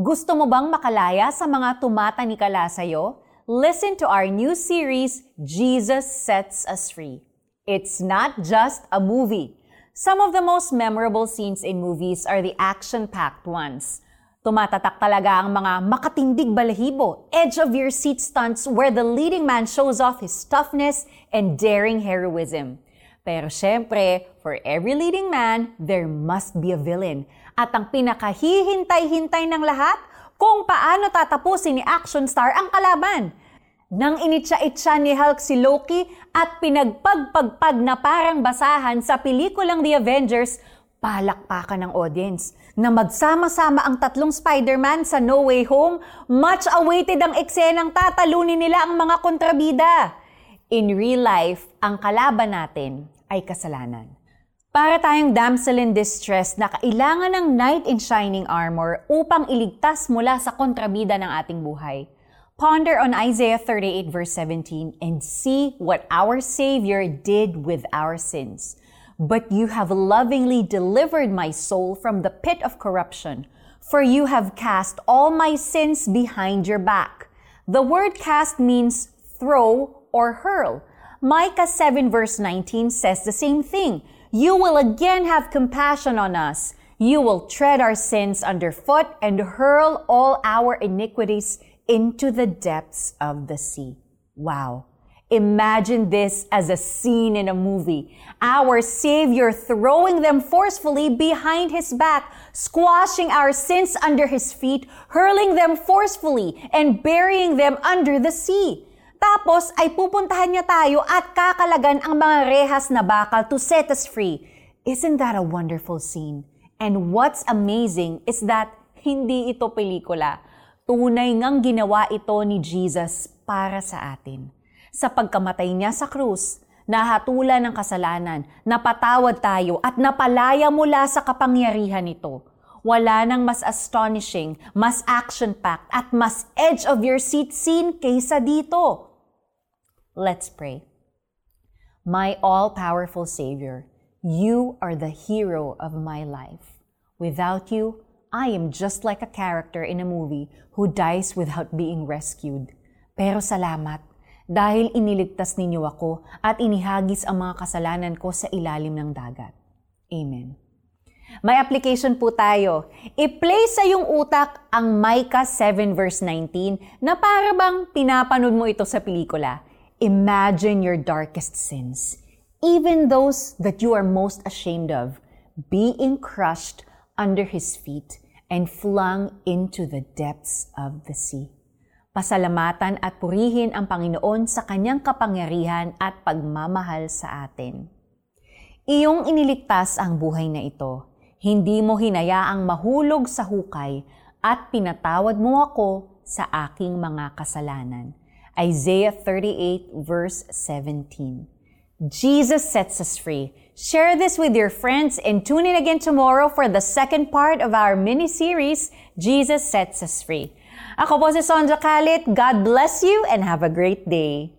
Gusto mo bang makalaya sa mga tumatanikala sa'yo? Listen to our new series, Jesus Sets Us Free. It's not just a movie. Some of the most memorable scenes in movies are the action-packed ones. Tumatatak talaga ang mga makatindig balahibo, edge-of-your-seat stunts where the leading man shows off his toughness and daring heroism. Pero syempre, for every leading man, there must be a villain. At ang pinakahihintay-hintay ng lahat, kung paano tatapusin ni action star ang kalaban. Nang initsa-itsa ni Hulk si Loki at pinagpagpagpag na parang basahan sa pelikulang The Avengers, palakpakan ng audience na magsama-sama ang tatlong Spider-Man sa No Way Home, much awaited ang eksenang tatalunin nila ang mga kontrabida. In real life, ang kalaban natin ay kasalanan. Para tayong damsel in distress na kailangan ng knight in shining armor upang iligtas mula sa kontrabida ng ating buhay. Ponder on Isaiah 38 verse 17 and see what our Savior did with our sins. But you have lovingly delivered my soul from the pit of corruption, for you have cast all my sins behind your back. The word cast means throw or hurl. Micah 7 verse 19 says the same thing. You will again have compassion on us. You will tread our sins underfoot and hurl all our iniquities into the depths of the sea. Wow. Imagine this as a scene in a movie. Our Savior throwing them forcefully behind his back, squashing our sins under his feet, hurling them forcefully, and burying them under the sea. Tapos ay pupuntahan niya tayo at kakalagan ang mga rehas na bakal to set us free. Isn't that a wonderful scene? And what's amazing is that hindi ito pelikula. Tunay ngang ginawa ito ni Jesus para sa atin. Sa pagkamatay niya sa krus, nahatulan ng kasalanan, napatawad tayo at napalaya mula sa kapangyarihan nito. Wala nang mas astonishing, mas action-packed at mas edge of your seat scene kaysa dito. Let's pray. My all powerful Savior, you are the hero of my life. Without you, I am just like a character in a movie who dies without being rescued. Pero salamat, dahil iniligtas ninyo ako at inihagis ang mga kasalanan ko sa ilalim ng dagat. Amen. May application po tayo. I-play sa iyong utak ang Micah 7 verse 19 na para bang pinapanood mo ito sa pelikula. Imagine your darkest sins, even those that you are most ashamed of, being crushed under His feet and flung into the depths of the sea. Pasalamatan at purihin ang Panginoon sa kanyang kapangyarihan at pagmamahal sa atin. Iyong iniligtas ang buhay na ito. Hindi mo hinayaang mahulog sa hukay at pinatawad mo ako sa aking mga kasalanan. Isaiah 38, verse 17. Jesus sets us free. Share this with your friends and tune in again tomorrow for the second part of our mini series, Jesus Sets Us Free. Ako po si Sonja Kalit. God bless you and have a great day.